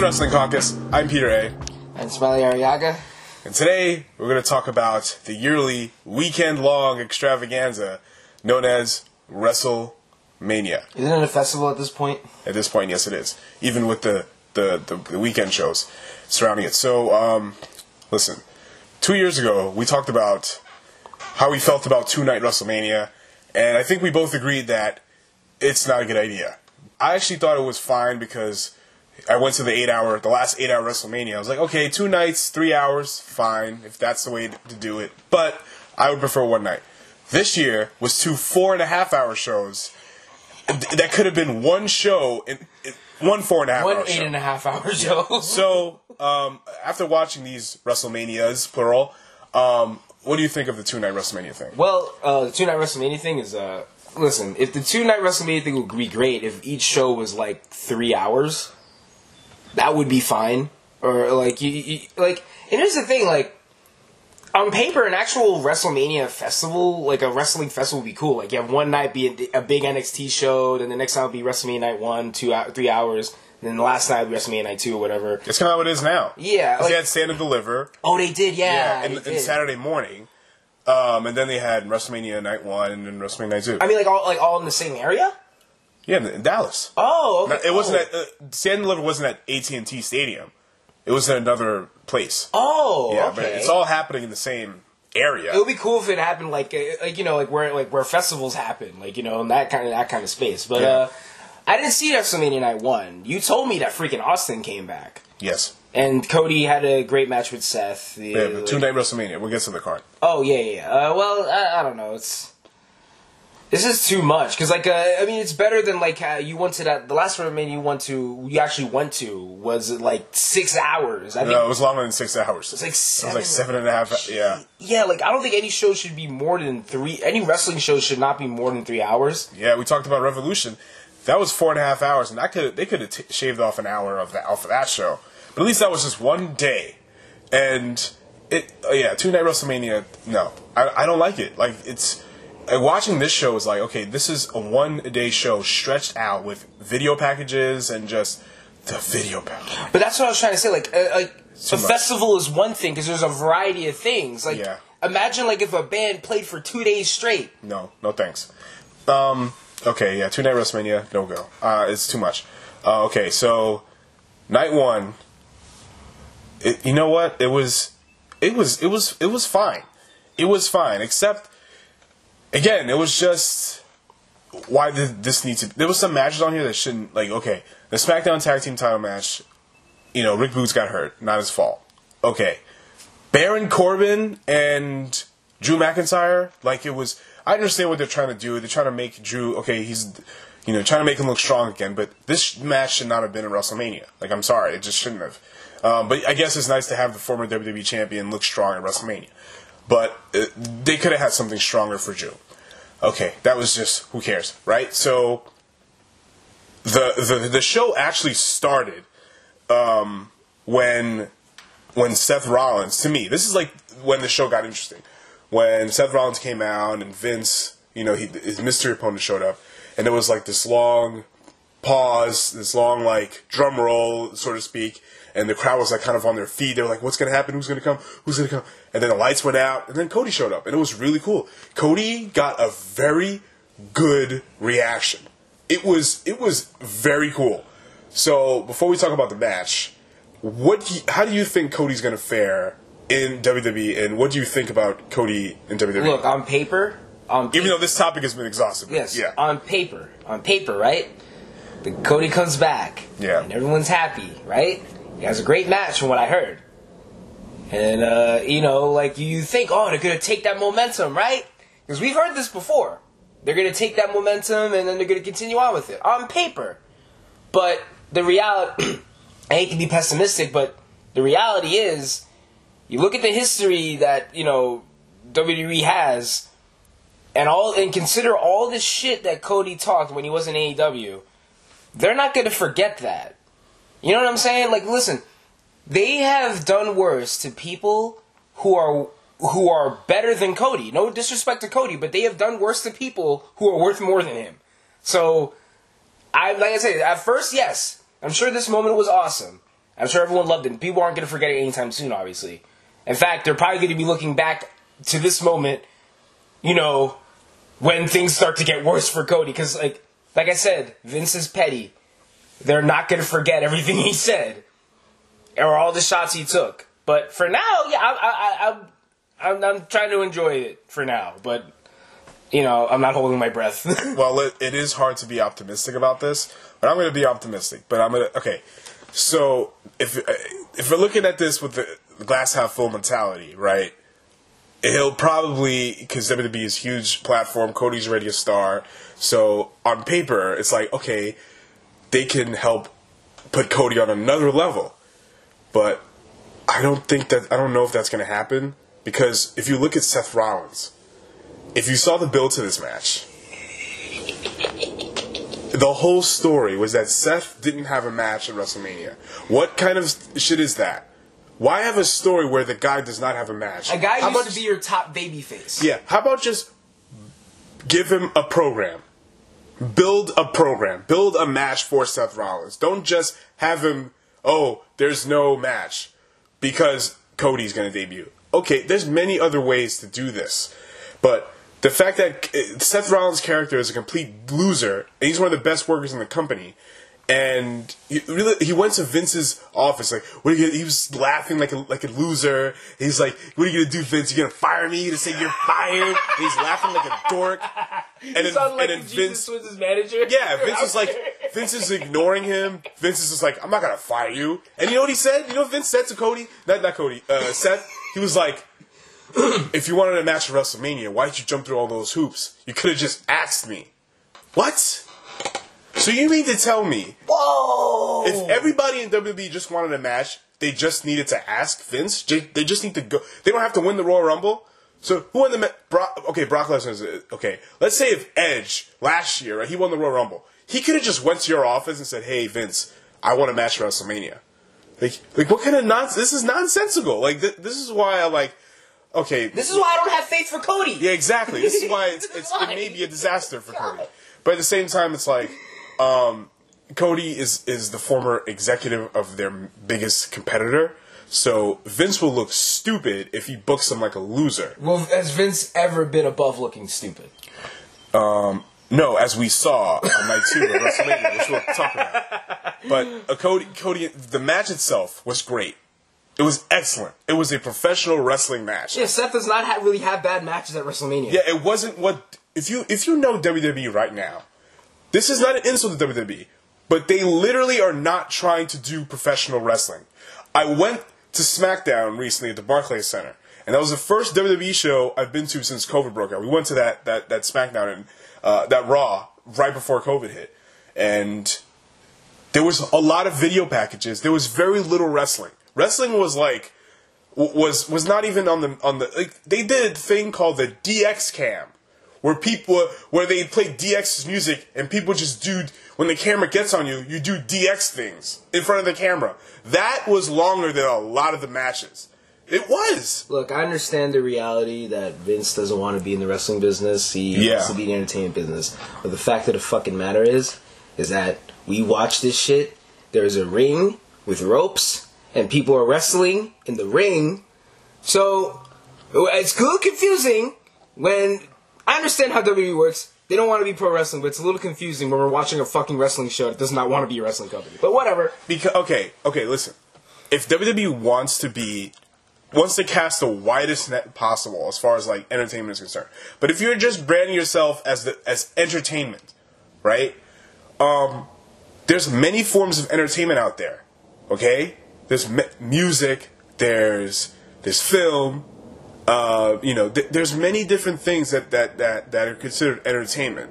the Wrestling Caucus. I'm Peter A. And Smiley Ariaga. And today we're going to talk about the yearly weekend long extravaganza known as WrestleMania. Isn't it a festival at this point? At this point, yes, it is. Even with the, the, the, the weekend shows surrounding it. So, um, listen, two years ago we talked about how we felt about two night WrestleMania, and I think we both agreed that it's not a good idea. I actually thought it was fine because I went to the eight hour, the last eight hour WrestleMania. I was like, okay, two nights, three hours, fine, if that's the way to do it. But I would prefer one night. This year was two four and a half hour shows. That could have been one show in, in one four and a half One hour eight show. and a half hour show. So, um, after watching these WrestleManias, plural, um, what do you think of the two night WrestleMania thing? well, uh, the two night WrestleMania thing is uh, listen. If the two night WrestleMania thing would be great, if each show was like three hours, that would be fine. Or like you, you like. And here's the thing, like. On paper, an actual WrestleMania festival, like a wrestling festival, would be cool. Like you have one night be a, a big NXT show, then the next night would be WrestleMania night one, two, three hours, and then the last night would be WrestleMania night two or whatever. It's kind of how it is now. Yeah, like- they had Stand and Deliver. Oh, they did, yeah. Yeah, and, they and. Saturday morning. Um, and then they had WrestleMania Night One and then WrestleMania Night Two. I mean, like all like all in the same area. Yeah, in, Dallas. Oh, okay. It wasn't Oh. at uh, Stand and Deliver wasn't at AT and T Stadium. It was at another place. Oh, yeah, okay. but it's all happening in the same area. It would be cool if it happened like uh, like you know like where like where festivals happen, like you know in that kind of that kind of space. But Yeah. uh, I didn't see WrestleMania Night One. You told me that freaking Austin came back, yes, and Cody had a great match with Seth. The- yeah, two night WrestleMania. We'll get to the card. Oh yeah, yeah. yeah. Uh, well, I, I don't know. It's this is too much because like uh, I mean it's better than like uh, you went to that the last WrestleMania you went to you actually went to was like six hours. I think No, it was longer than six hours. It's like It was like seven and a half. Yeah, Yeah, like I don't think any show should be more than three. Any wrestling show should not be more than three hours. yeah. We talked about Revolution. That was four and a half hours, and that could they could have t- shaved off an hour of that off of that show. But at least that was just one day, and it uh, yeah two night WrestleMania. No, I, I don't like it. Like it's watching this show is like okay, this is a one day show stretched out with video packages and just the video package. But that's what I was trying to say. Like, uh, like a much. festival is one thing because there's a variety of things. Like, Yeah. imagine like if a band played for two days straight. No, no thanks. Um, okay, yeah, two night WrestleMania, no go. Uh, it's too much. Uh, okay, so night one. It, you know what? It was, it was, it was, it was fine. It was fine, except again, it was just why did this need to? There was some matches on here that shouldn't. Like, okay, the SmackDown Tag Team Title match. You know, Rick Boogs got hurt, not his fault. Okay, Baron Corbin and Drew McIntyre, like it was. I understand what they're trying to do. They're trying to make Drew okay. He's, you know, trying to make him look strong again. But this match should not have been in WrestleMania. Like I'm sorry, it just shouldn't have. Um, but I guess it's nice to have the former WWE champion look strong at WrestleMania. But they could have had something stronger for Drew. Okay, that was just who cares, right? So the the the show actually started um, when when Seth Rollins, to me, this is like when the show got interesting. When Seth Rollins came out and Vince, you know, he, his mystery opponent showed up, and it was like this long pause, this long like drum roll, so to speak, and the crowd was like kind of on their feet. They were like, "What's gonna happen? Who's gonna come? Who's gonna come?" And then the lights went out, and then Cody showed up, and it was really cool. Cody got a very good reaction. It was it was very cool. So before we talk about the match, what do you, how do you think Cody's going to fare in WWE, and what do you think about Cody in WWE? Look, on paper, on Even though this topic has been exhausted. yes, Yeah. on paper, on paper, right? The Cody comes back, Yeah. and everyone's happy, right? He has a great match from what I heard, and uh, you know, like you think, oh, they're gonna take that momentum, right? Because we've heard this before. They're gonna take that momentum, and then they're gonna continue on with it on paper. But the reality, I hate to be pessimistic, but the reality is, you look at the history that you know WWE has, and all, and consider all the shit that Cody talked when he was in AEW. They're not gonna forget that. You know what I'm saying? Like, listen, they have done worse to people who are who are better than Cody. No disrespect to Cody, but they have done worse to people who are worth more than him. So, I like I said, at first, yes, I'm sure this moment was awesome. I'm sure everyone loved it. People aren't going to forget it anytime soon, obviously. In fact, they're probably going to be looking back to this moment, you know, when things start to get worse for Cody. Because, like, like I said, Vince is petty. They're not going to forget everything he said or all the shots he took. But for now, yeah, I, I, I, I'm, I'm trying to enjoy it for now. But you know, I'm not holding my breath. well, it, it is hard to be optimistic about this, but I'm going to be optimistic. But I'm going to okay. So if if we're looking at this with the glass half full mentality, right? He'll probably because WWE is huge platform. Cody's already a star, so on paper it's like okay, they can help put Cody on another level. But I don't think that I don't know if that's going to happen because if you look at Seth Rollins, if you saw the build to this match, the whole story was that Seth didn't have a match at WrestleMania. What kind of shit is that? Why have a story where the guy does not have a match? A guy How used about to be your top baby face. yeah. How about just give him a program? Build a program. Build a match for Seth Rollins. Don't just have him, oh, there's no match because Cody's going to debut. Okay, there's many other ways to do this. But the fact that uh, Seth Rollins' character is a complete loser, and he's one of the best workers in the company, and he, really, he went to Vince's office like, "What are you?" Gonna, he was laughing like a like a loser. He's like, "What are you gonna do, Vince? You're gonna fire me? You gonna say you're fired?" He's laughing like a dork. And then, like and then Vince, was his manager. yeah, Vince is like, Vince is ignoring him. Vince is just like, I'm not gonna fire you. And you know what he said? You know what Vince said to Cody? Not not Cody. Uh, Seth. He was like, if you wanted a match at WrestleMania, why did you jump through all those hoops? You could have just asked me. What? So you mean to tell me Whoa! if everybody in WWE just wanted a match, they just needed to ask Vince? They just need to go. They don't have to win the Royal Rumble. So who won the ma- Brock? Okay, Brock Lesnar okay. Let's say if Edge last year, right, he won the Royal Rumble, he could have just went to your office and said, "Hey, Vince, I want a match at WrestleMania." Like, like what kind of nonsense? This is nonsensical. Like, th- this is why I like. Okay, this is why I don't have faith for Cody. yeah, exactly. This is why it's, it's, it may be a disaster for Cody. But at the same time, it's like um, Cody is is the former executive of their biggest competitor. So Vince will look stupid if he books him like a loser. Well, has Vince ever been above looking stupid? No, as we saw on night two of WrestleMania, which we'll talk about. But uh, Cody, Cody, the match itself was great. It was excellent. It was a professional wrestling match. Yeah, Seth does not ha- really have bad matches at WrestleMania. Yeah, it wasn't what if you if you know WWE right now, this is not an insult to WWE, but they literally are not trying to do professional wrestling. I went to SmackDown recently at the Barclays Center, and that was the first WWE show I've been to since COVID broke out. We went to that that that SmackDown and uh, that Raw right before COVID hit, and there was a lot of video packages. There was very little wrestling. Wrestling was like was was not even on the on the like they did a thing called the DX cam where people where they play DX's music and people just do when the camera gets on you you do DX things in front of the camera. That was longer than a lot of the matches. It was. Look, I understand the reality that Vince doesn't want to be in the wrestling business. He Yeah. wants to be in the entertainment business. But the fact of the fucking matter is, is that we watch this shit. There's a ring with ropes, and people are wrestling in the ring. So it's a little confusing when I understand how WWE works. They don't want to be pro wrestling, but it's a little confusing when we're watching a fucking wrestling show that does not want to be a wrestling company. But whatever. Because okay, okay, listen. If WWE wants to be wants to cast the widest net possible as far as like entertainment is concerned. But if you're just branding yourself as the as entertainment, right? Um there's many forms of entertainment out there. Okay? There's mu- music, there's there's film, uh, you know, th- there's many different things that, that, that, that are considered entertainment.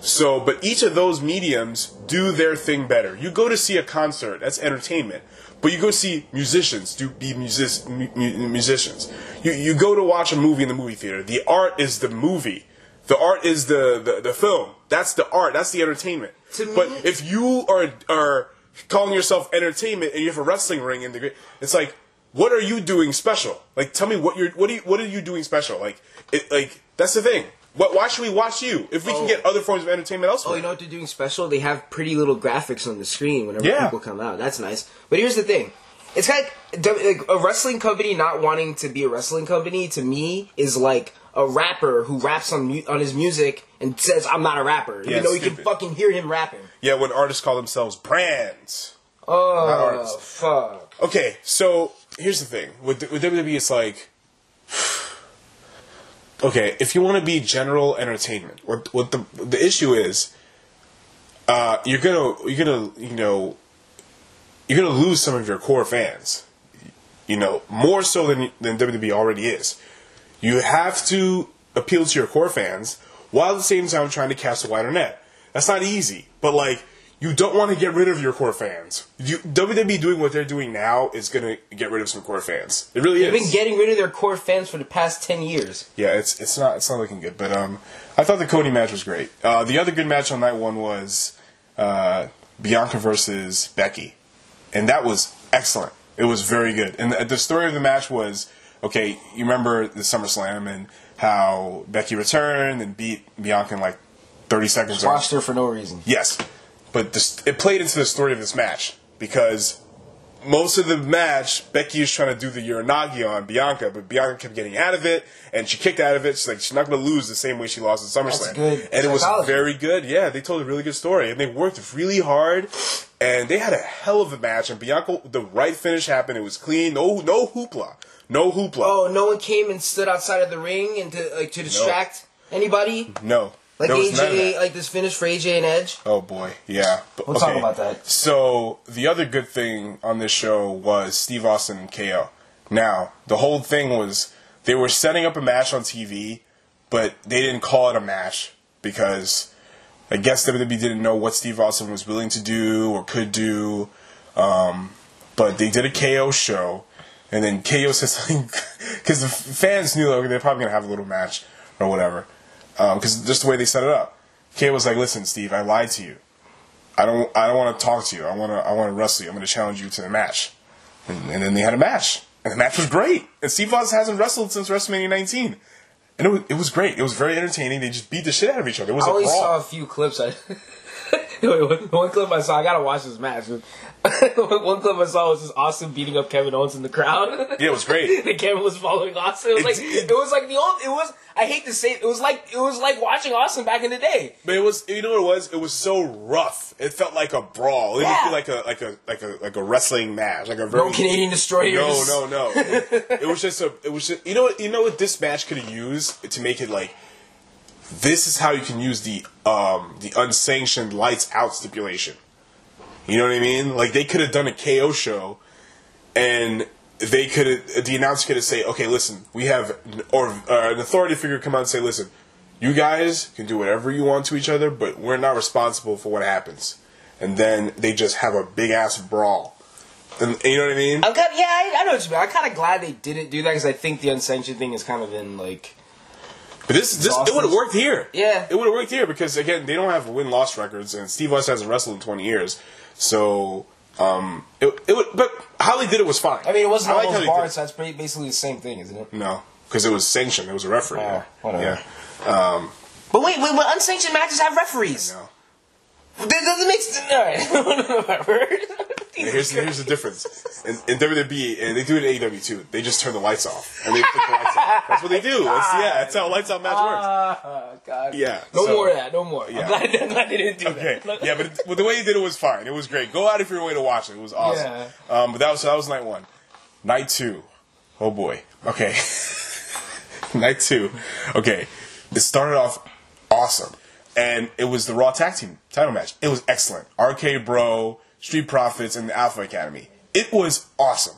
So, but each of those mediums do their thing better. You go to see a concert, that's entertainment. But you go see musicians do be music, mu- mu- musicians. You you go to watch a movie in the movie theater. The art is the movie. The art is the, the, the film. That's the art. That's the entertainment. Me- but if you are are calling yourself entertainment and you have a wrestling ring in the, it's like, what are you doing special? Like, tell me what you're what are you what are you doing special? Like, it like that's the thing. What, why should we watch you if we can Oh. get other forms of entertainment elsewhere? Oh, you know what they're doing special? They have pretty little graphics on the screen whenever Yeah. people come out. That's nice. But here's the thing. It's like, like a wrestling company not wanting to be a wrestling company to me is like a rapper who raps on mu- on his music and says I'm not a rapper. Yeah, even though you can fucking hear him rapping. yeah, when artists call themselves brands. Oh fuck. Okay, so here's the thing with with WWE, it's like, okay, if you want to be general entertainment, what what the the issue is, uh, you're gonna you're gonna you know you're gonna lose some of your core fans, you know, more so than than WWE already is. You have to appeal to your core fans while at the same time trying to cast a wider net. That's not easy, but like you don't want to get rid of your core fans. You, WWE doing what they're doing now is gonna get rid of some core fans. It really is. They've been getting rid of their core fans for the past ten years. yeah, it's it's not it's not looking good. But um, I thought the Cody match was great. Uh, the other good match on night one was uh, Bianca versus Becky, and that was excellent. It was very good. And the, the story of the match was okay. You remember the SummerSlam and how Becky returned and beat Bianca in like thirty seconds. or- Watched her for no reason. Yes, but this, it played into the story of this match because most of the match, Becky was trying to do the Uranage on Bianca, but Bianca kept getting out of it, and she kicked out of it. She's like, she's not going to lose the same way she lost at SummerSlam. And it was very good. Yeah, they told a really good story, and they worked really hard, and they had a hell of a match. And Bianca, the right finish happened. It was clean. No, no hoopla, no hoopla. Oh, no one came and stood outside of the ring and to like to distract anybody. no, Like there was none of AJ, that. like this finish for AJ and Edge. Oh boy, yeah. But- We'll talk about that. So the other good thing on this show was Steve Austin and KO. Now the whole thing was they were setting up a match on TV, but they didn't call it a match because I guess WWE didn't know what Steve Austin was willing to do or could do. Um, but they did a KO show, and then KO says something because the fans knew like, they're probably gonna have a little match or whatever Um, because just the way they set it up. KO was like, "Listen, Steve, I lied to you. I don't I don't want to talk to you. I want to I want to wrestle you. I'm going to challenge you to the match." And, and then they had a match, and the match was great. And Steve Austin hasn't wrestled since WrestleMania 19, and it was, it was great. It was very entertaining. They just beat the shit out of each other. It was I a only brawl. saw a few clips. I one, one clip I saw. I gotta watch this match. one clip I saw was just Austin beating up Kevin Owens in the crowd. Yeah, it was great. the camera was following Austin. It was like It- was like the old. It was. I hate to say it, it was like it was like watching Austin back in the day. But it was you know what it was? It was so rough. It felt like a brawl. It Yeah. like a like a like a like a wrestling match. Like a very No Canadian destroyers. No, no, no. It, it was just a. It was just. You know? You know what this match could have used to make it like. This is how you can use the um the unsanctioned lights out stipulation. You know what I mean? Like they could have done a KO show, and they could the announcer could have say, okay, listen, we have or uh, an authority figure come out and say, listen, you guys can do whatever you want to each other, but we're not responsible for what happens. And then they just have a big ass brawl. And, you know what I mean? I'm yeah, I, I know what you mean. I'm kind of glad they didn't do that because I think the unsanctioned thing has kind of been like. But this, this it would have worked here. Yeah. it would have worked here because again, they don't have win loss records, and Steve Austin hasn't wrestled in twenty years. So, um, it, it would. But how they did it was fine. I mean, it wasn't I like all those they bars, so that's pretty, basically the same thing, isn't it? No, because it was sanctioned. It was a referee. Oh. Yeah. But wait, wait, when unsanctioned matches have referees, No. that doesn't make sense. All right, whatever. Here's, here's the difference. In, in WWE, and they do it in AEW too, they just turn the lights off. And they put the lights. That's what they do. That's, yeah, that's how a lights out match works. Ah, God. Yeah, No so- more of that. No more. Yeah. I'm, glad, I'm glad they didn't do Okay. that. Yeah, but, but the way he did it was fine. It was great. Go out of your way to watch it. It was awesome. Yeah. Um, but that was that was night one. Night two. Oh boy. Okay. night two. Okay. It started off awesome. And it was the Raw Tag Team title match. It was excellent. RK Bro, Street Profits, and the Alpha Academy. It was awesome.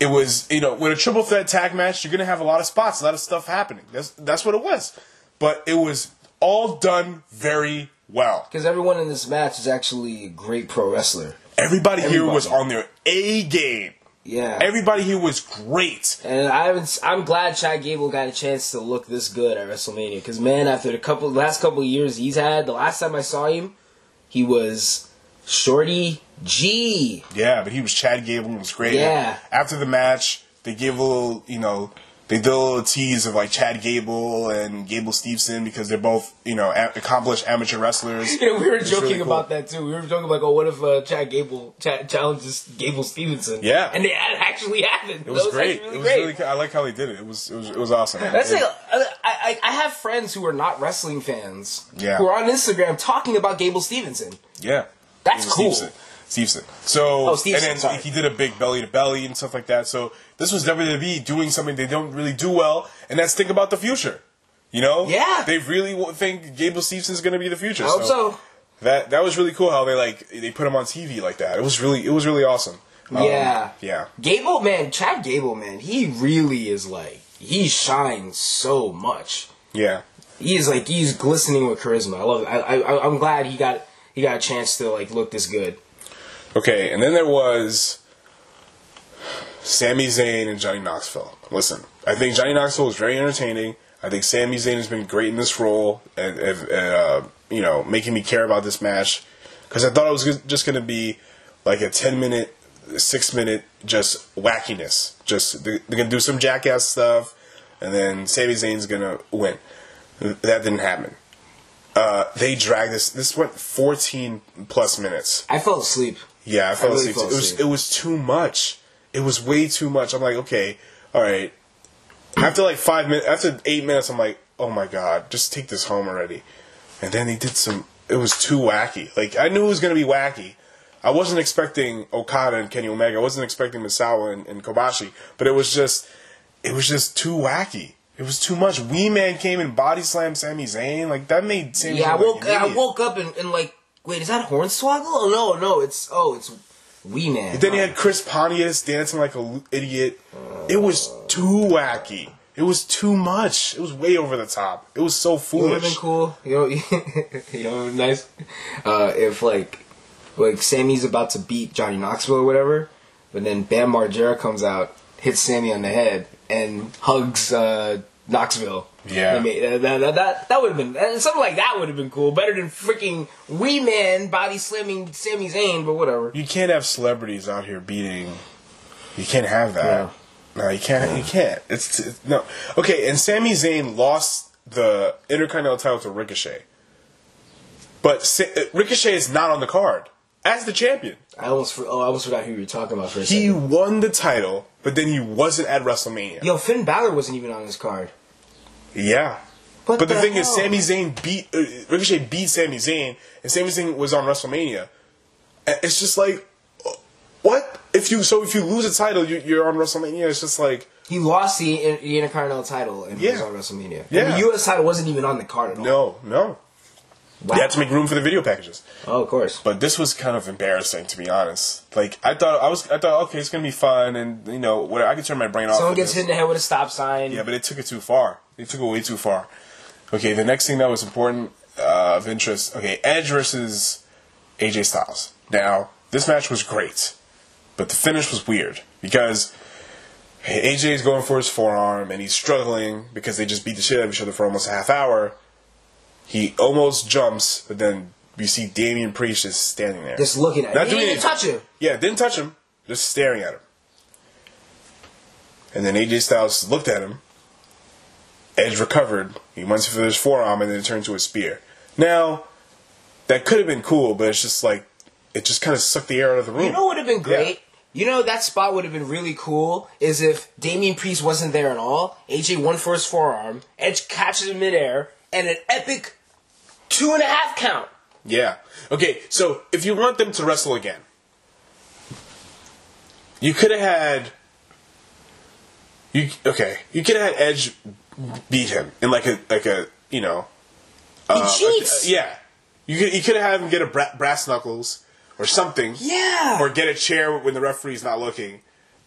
It was, you know, with a triple threat tag match, you're gonna have a lot of spots, a lot of stuff happening. That's that's what it was. But it was all done very well. Because everyone in this match is actually a great pro wrestler. Everybody, here was on their A game. Yeah. Everybody here was great. and I haven't. I'm glad Chad Gable got a chance to look this good at WrestleMania. Because man, after the couple last couple of years he's had, the last time I saw him, he was Shorty G. Yeah, but he was Chad Gable. It was great. Yeah. After the match, they gave a little, you know, they did a little tease of like Chad Gable and Gable Stevenson because they're both you know a- accomplished amateur wrestlers. Know, we were It's joking really cool. about that too. We were joking like, oh, what if uh, Chad Gable Chad challenges Gable Stevenson? Yeah. and it actually happened. It was, That great. actually it was really. I like how they did it. It was. It was. It was awesome. That's It- like, I, I, I have friends who are not wrestling fans Yeah. who are on Instagram talking about Gable Stevenson. Yeah, That's cool. Stevenson. Stevenson. So Oh, Stevenson, and then sorry. he did a big belly to belly and stuff like that. So this was WWE doing something they don't really do well, and that's think about the future. You know, Yeah. they really think Gable Stevenson's going to be the future. I hope so. That that was really cool how they like they put him on TV like that. It was really it was really awesome. Um, Yeah. yeah. Gable, man, Chad Gable, man, he really is like he shines so much. Yeah. He is like he's glistening with charisma. I love it. I, I I'm glad he got he got a chance to like look this good. Okay, and then there was Sami Zayn and Johnny Knoxville. Listen, I think Johnny Knoxville is very entertaining. I think Sami Zayn has been great in this role, and, and uh, you know, making me care about this match because I thought it was just going to be like a ten minute, six minute just wackiness. Just they're, going to do some jackass stuff, and then Sami Zayn's going to win. That didn't happen. Uh, they dragged this. This went 14 plus minutes. I fell asleep. Yeah, I fell really asleep. fell too. It was it was too much. It was way too much. I'm like, okay, all right. After like five minutes, after eight minutes, I'm like, oh my god, just take this home already. And then they did some. It was too wacky. Like I knew it was gonna be wacky. I wasn't expecting Okada and Kenny Omega. I wasn't expecting Misawa and, and Kobashi. But it was just, it was just too wacky. It was too much. Wee Man came and body slammed Sami Zayn. Like that made Sami Yeah, I woke like I woke up and, and like, wait, is that Hornswoggle? Oh no, no, it's oh, it's Wee Man. Then you had Chris Pontius dancing like an idiot. It was too wacky. It was too much. It was way over the top. It was so It would have been foolish. cool. You know, you know, nice. Uh, if like, like Sami's about to beat Johnny Knoxville or whatever, but then Bam Margera comes out, hits Sami on the head, and hugs uh, Knoxville. Yeah. They made- uh, that that that, that would have been uh, something like that would have been cool. Better than freaking Wee Man body slamming Sami Zayn, but whatever. You can't have celebrities out here beating. You can't have that. Yeah. No, you can't. You can't. It's, it's no. Okay, and Sami Zayn lost the Intercontinental title to Ricochet, but Sa- uh, Ricochet is not on the card as the champion. I almost oh I almost forgot who you were talking about for a He second. won the title, but then he wasn't at WrestleMania. Yo, Finn Balor wasn't even on this card. Yeah. What but the, the thing is, hell? Sami Zayn beat uh, Ricochet beat Sami Zayn, and Sami Zayn was on WrestleMania. It's just like, uh, what if you? So if you lose a title, you, you're on WrestleMania. It's just like, He lost the, the Intercontinental title and he was on WrestleMania. And Yeah. the U.S. title wasn't even on the card at all. no, no. Wow. You had to make room for the video packages. Oh, of course. But this was kind of embarrassing, to be honest. Like I thought, I was, I thought, okay, it's gonna be fun, and you know, whatever. I could turn my brain off. Someone gets hit in the head with a stop sign. Yeah, but it took it too far. They took it way too far. Okay, the next thing that was important uh, of interest. Okay, Edge versus AJ Styles. Now this match was great, but the finish was weird because AJ is going for his forearm and he's struggling because they just beat the shit out of each other for almost a half hour. He almost jumps, but then you see Damian Priest just standing there, Just looking at Not him. He doing didn't even touch anything. him. Yeah, didn't touch him, just staring at him. And then AJ Styles looked at him. Edge recovered. He went for his forearm and then it turned to a spear. Now, that could have been cool, but it's just like it just kind of sucked the air out of the room. You know what would have been great? You know that spot would have been really cool is if Damian Priest wasn't there at all. AJ won for his forearm. Edge catches him midair and an epic two and a half count. Yeah. Okay, so if you want them to wrestle again, you could have had. You okay? You could have had Edge beat him in like a like a you know. He uh, cheats. like, yeah. You could you could have had him get a bra- brass knuckles or something. Yeah. Or get a chair when the referee's not looking,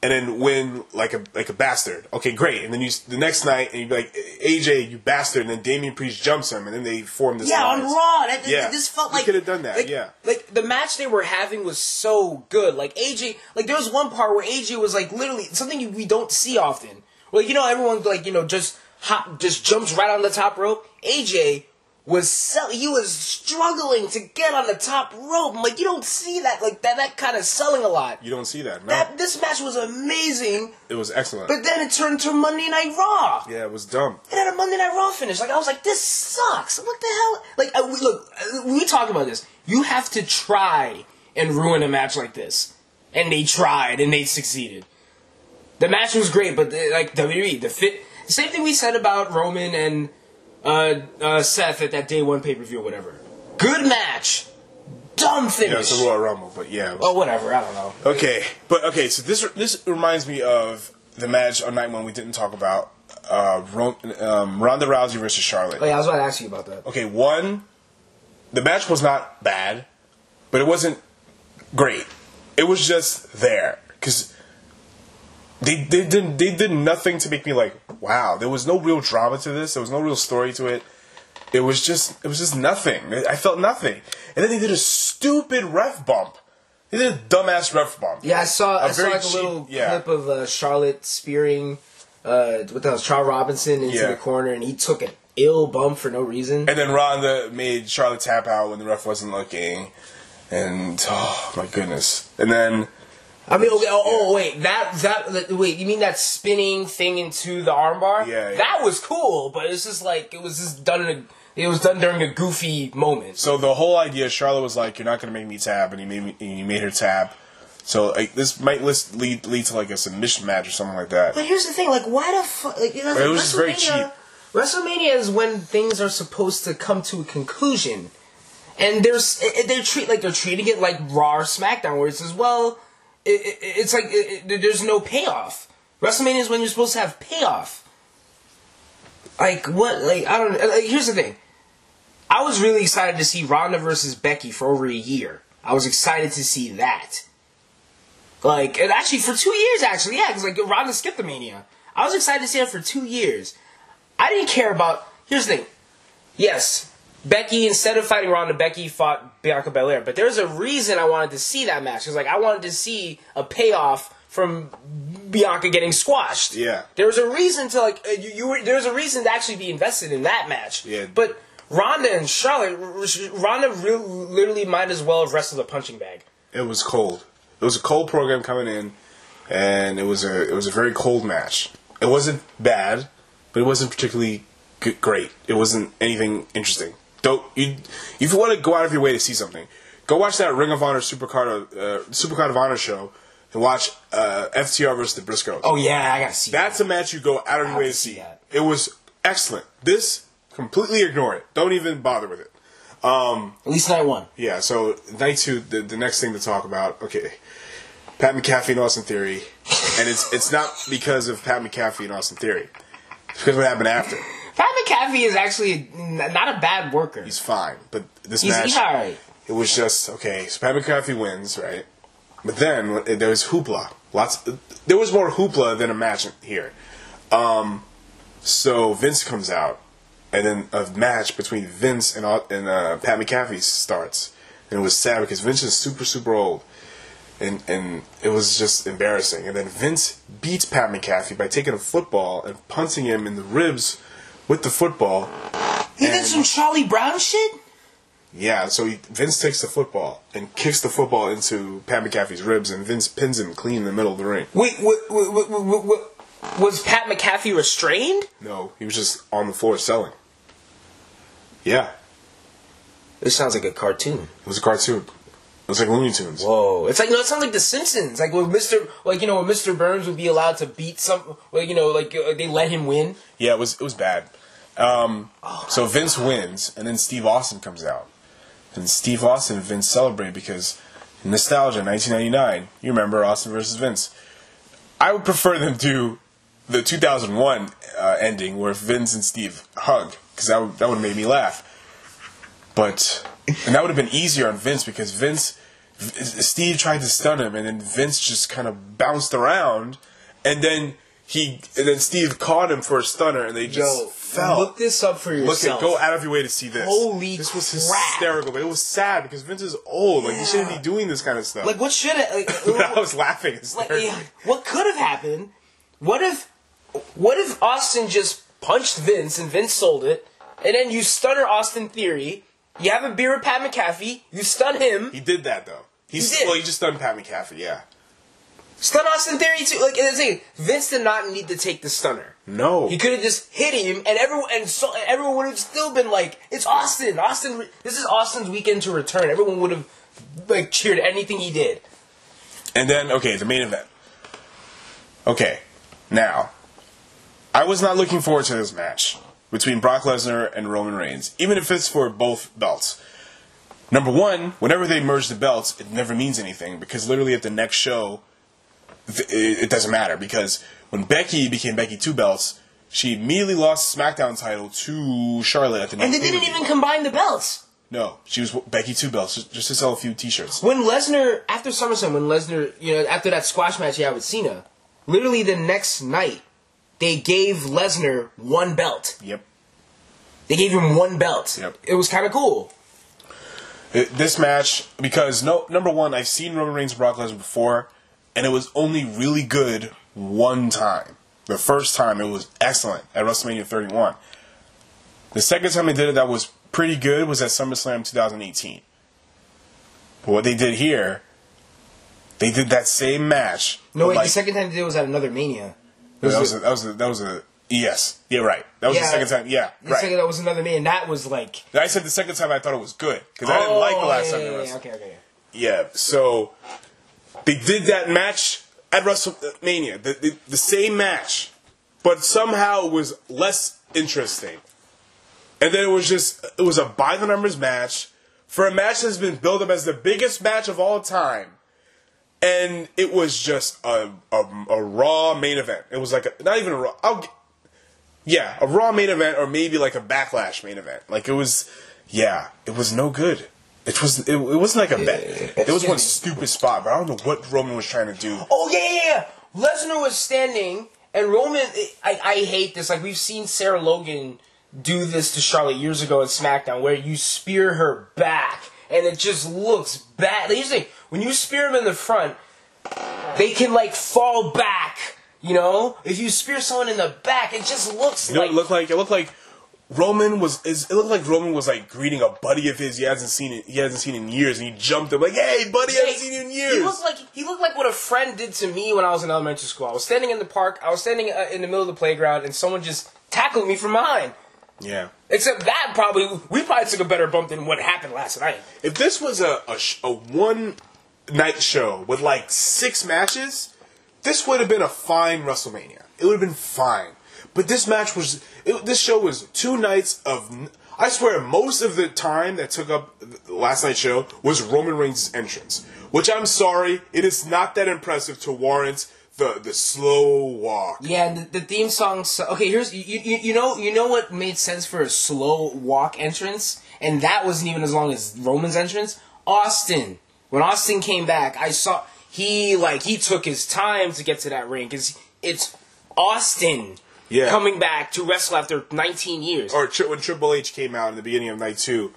and then win like a like a bastard. Okay, great. And then you the next night and you be like AJ, you bastard, and then Damian Priest jumps him, and then they form this. Yeah, on. Raw. That, Yeah. This felt You like could have done that, like- yeah. like the match they were having was so good. Like AJ, like there was one part where AJ was like literally something you- we don't see often. Well, you know, everyone like you know just hop, just jumps right on the top rope. AJ was sell- he was struggling to get on the top rope. I'm like, you don't see that like that that kind of selling a lot. You don't see that. No, That this match was amazing, it was excellent. but then it turned to Monday Night Raw. yeah, it was dumb. It had a Monday Night Raw finish. Like I was like, this sucks. What the hell? Like I, we, look, uh, we talk about this. You have to try and ruin a match like this, and they tried and they succeeded. The match was great, but the, like WWE, the fit. Same thing we said about Roman and uh, uh, Seth at that day one pay per view, whatever. Good match, dumb Yeah, finish. it's a Royal Rumble, but yeah. oh, whatever. I don't know. Okay, but okay, so this this reminds me of the match on night one we didn't talk about. Uh, Ron, um, Ronda Rousey versus Charlotte. Oh, yeah, I was about to ask you about that. Okay, one, the match was not bad, but it wasn't great. It was just there because they they didn't they did nothing to make me like wow. There was no real drama to this. There was no real story to it. It was just it was just nothing. I felt nothing, and then they did a stupid ref bump. They did a dumbass ref bump. Yeah, I saw. I A saw very like a little yeah. clip of uh, Charlotte spearing. Uh, what the hell, Charles Robinson into Yeah. the corner, and he took an ill bump for no reason. And then Ronda made Charlotte tap out when the ref wasn't looking. And oh my goodness. And then I mean, okay, oh, oh wait, that that wait, you mean that spinning thing into the armbar? Yeah, yeah. that was cool, but it's just like it was just done in a. It was done during a goofy moment. so the whole idea Charlotte was like, You're not gonna make me tap and he made me and he made her tap. So like this might list, lead lead to like a submission match or something like that. But here's the thing, like, why the fuck? Like, you know, It was just very WrestleMania- WrestleMania is when things are supposed to come to a conclusion, and there's they treat like they're treating it like Raw or SmackDown, where it's as well. It, it, it's like it, there's no payoff. WrestleMania is when you're supposed to have payoff. Like what? Like I don't. Like, here's the thing. I was really excited to see Ronda versus Becky for over a year. I was excited to see that. Like, and actually for two years, actually, yeah, because like Ronda skipped the Mania. I was excited to see it for two years. I didn't care about. Here's the thing. Yes, Becky instead of fighting Ronda, Becky fought Bianca Belair. But there's a reason I wanted to see that match. Because like I wanted to see a payoff from Bianca getting squashed. Yeah. There was a reason to like uh, you, you were. There was a reason to actually be invested in that match. Yeah. But Ronda and Charlotte, Ronda literally might as well have wrestled a punching bag. It was cold. It was a cold program coming in and it was a it was a very cold match. It wasn't bad, but it wasn't particularly g- great. It wasn't anything interesting. Don't you if you want to go out of your way to see something, go watch that Ring of Honor Supercard uh, Supercard of Honor show and watch uh, FTR versus the Briscoes. Oh yeah, I gotta see. that. That's a match you go out of your way to see that. It was excellent. This completely ignore it. Don't even bother with it. Um, At least night one. yeah. So night two, the, the next thing to talk about. Okay, Pat McAfee and Austin Theory, and it's it's not because of Pat McAfee and Austin Theory. It's because of what happened after. McAfee is actually not a bad worker. He's fine, but this He's, match, he's alright. it was just okay. So Pat McAfee wins, right? But then there was hoopla. Lots. There was more hoopla than a match here. Um, so Vince comes out, and then a match between Vince and and uh, Pat McAfee starts, and it was sad because Vince is super super old, and and it was just embarrassing. And then Vince beats Pat McAfee by taking a football and punting him in the ribs with the football. He did some Charlie Brown shit. Yeah, so he, Vince takes the football and kicks the football into Pat McAfee's ribs, and Vince pins him clean in the middle of the ring. Wait, wait, wait, wait, wait, wait, was Pat McAfee restrained? No, he was just on the floor selling. Yeah, This sounds like a cartoon. it was a cartoon. It was like Looney Tunes. Whoa, it's like no, it sounds like The Simpsons. Like when Mr. Like you know when Mr. Burns would be allowed to beat some. Well, you know, like uh, they let him win. Yeah, it was it was bad. Um, so Vince wins, and then Steve Austin comes out, and Steve Austin and Vince celebrate because nostalgia, 1999. You remember Austin versus Vince? I would prefer them do the 2001 uh, ending where Vince and Steve hug because that would, that would have made me laugh. But and that would have been easier on Vince because Vince, Steve tried to stun him and then Vince just kind of bounced around, and then he and then Steve caught him for a stunner and they just fell. look this up for Look yourself. at go out of your way to see this. Holy this was crap. hysterical, but it was sad because Vince is old. Like he shouldn't be doing this kind of stuff. Like what should it? Like, I was laughing like, yeah, what could have happened? What if, what if Austin just punched Vince and Vince sold it, and then you stunner Austin Theory. You have a beer with Pat McAfee. You stun him. He did that though. He's He did. well, he just done Pat McAfee. Yeah. Stun Austin Theory too. Like the thing, Vince did not need to take the stunner. No. He could have just hit him, and everyone and so everyone would have still been like, "It's Austin. Austin. This is Austin's weekend to return." Everyone would have like cheered anything he did. And then, okay, the main event. Okay, now, I was not looking forward to this match between Brock Lesnar and Roman Reigns, even if it's for both belts. Number one, whenever they merge the belts, it never means anything because literally at the next show, it it doesn't matter because when Becky became Becky Two Belts, she immediately lost SmackDown title to Charlotte at the And they didn't even combine the belts. No, she was Becky Two Belts just, just to sell a few T-shirts. When Lesnar, after SummerSlam, when Lesnar, you know, after that squash match he had with Cena, literally the next night, they gave Lesnar one belt. Yep. They gave him one belt. Yep. It was kind of cool. It- this match because no number one I've seen Roman Reigns and Brock Lesnar before, and it was only really good one time. The first time it was excellent at WrestleMania 31. The second time they did it that was pretty good was at SummerSlam 2018. But what they did here, they did that same match. No, wait, like- the second time they did it was at another Mania. That was a, that was a, that was a yes yeah right that was Yeah. the second time yeah the right. second that was another Mania, and that was like. I said the second time I thought it was good because I didn't like the Oh, last yeah, time. yeah, yeah. Okay, okay. Yeah, so they did that match at WrestleMania, the, the, the same match, but somehow it was less interesting. And then it was just it was a by the numbers match for a match that's been built up as the biggest match of all time. And it was just a, a, a raw main event. It was like a, not even a raw. I'll, yeah, a raw main event or maybe like a backlash main event. Like it was, yeah, it was no good. It was it, it wasn't like a bet. It was one stupid spot, but I don't know what Roman was trying to do. Oh yeah, yeah, yeah. Lesnar was standing, and Roman. I, I hate this. Like we've seen Sarah Logan do this to Charlotte years ago in SmackDown, where you spear her back, and it just looks bad. The thing: when you spear them in the front, they can like fall back. You know, if you spear someone in the back, it just looks You know, like it looked like it looked like Roman was. Is, it looked like Roman was like greeting a buddy of his he hasn't seen it. He hasn't seen in years, and he jumped him like, "Hey, buddy, I haven't seen you in years." He looked like he looked like what a friend did to me when I was in elementary school. I was standing in the park. I was standing uh, in the middle of the playground, and someone just tackled me from behind. yeah. Except that probably we probably took a better bump than what happened last night. If this was a a, sh- a one night show with like six matches, this would have been a fine WrestleMania. It would have been fine. But this match was. It, this show was two nights of. I swear, most of the time that took up last night's show was Roman Reigns' entrance. Which I'm sorry, it is not that impressive to warrant the the slow walk. Yeah, the, the theme song. So, okay, here's you, you you know you know what made sense for a slow walk entrance, and that wasn't even as long as Roman's entrance. Austin, when Austin came back, I saw he like he took his time to get to that ring because it's Austin Yeah. coming back to wrestle after 19 years. or tri- when Triple H came out in the beginning of night two,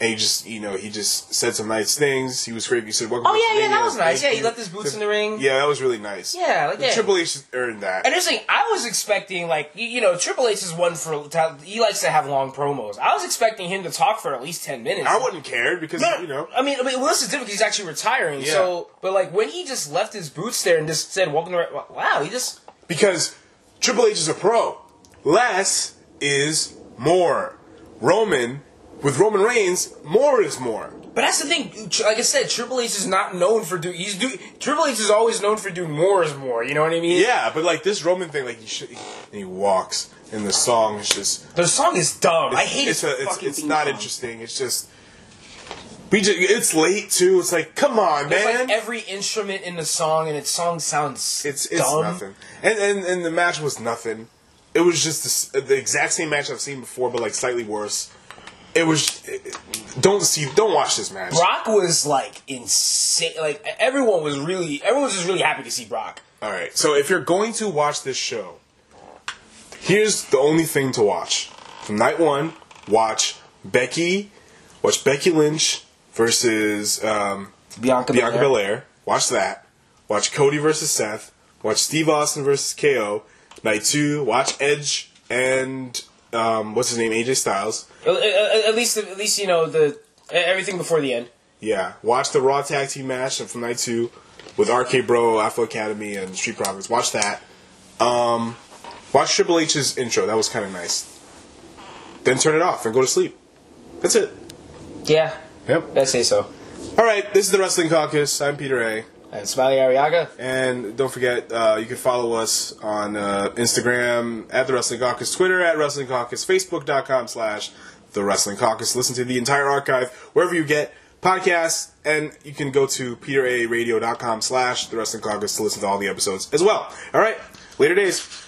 and he just you know he just said some nice things. He was great. He said, "Welcome." Oh, yeah, yeah, that was nice. Thank Yeah, he left his boots in the ring. Yeah, that was really nice. Yeah, like, yeah. Triple H earned that. And here's the thing, I was expecting like you, you know Triple H is one for he likes to have long promos. I was expecting him to talk for at least ten minutes. I wouldn't care because No, you know I mean, I mean, well, this is different because he's actually retiring. Yeah. So, but like when he just left his boots there and just said, "Welcome to," wow, he just because Triple H is a pro. Less is more. Roman with Roman Reigns, more is more. But that's the thing. Like I said, Triple H is not known for doing. He's do. Triple H is always known for doing more is more. You know what I mean? Yeah, but like this Roman thing, like he should, he walks, and the song is just The song is dumb. I hate it's it. a, it's, it's not interesting. It's just we just it's late too. It's like come on, There's man. like every instrument in the song, and its song sounds it's it's dumb. nothing. And, and and the match was nothing. It was just the, the exact same match I've seen before, but like slightly worse. It was. It, don't see. Don't watch this match. Brock was like insane. Like everyone was really, everyone was just really happy to see Brock. All right. So if you're going to watch this show, here's the only thing to watch. From night one, watch Becky, watch Becky Lynch versus um, Bianca, Bianca Belair. Belair. Watch that. Watch Cody versus Seth. Watch Steve Austin versus KO. Night two, watch Edge and um, what's his name, AJ Styles. At, at- at least, at least you know the everything before the end. Yeah, watch the Raw Tag Team match from night two with RK Bro, Alpha Academy, and Street Profits. Watch that. Um, watch Triple H's intro. That was kind of nice. Then turn it off and go to sleep. That's it. Yeah, Yep. I say so. All right, this is the Wrestling Caucus. I'm Peter A. And Smiley Ariaga. And don't forget, uh, you can follow us on uh, Instagram at the Wrestling Caucus, Twitter at Wrestling Caucus, Facebook.com slash the Wrestling Caucus. Listen to the entire archive wherever you get podcasts, and you can go to peteraradio.com slash the Wrestling Caucus to listen to all the episodes as well. All right, later days.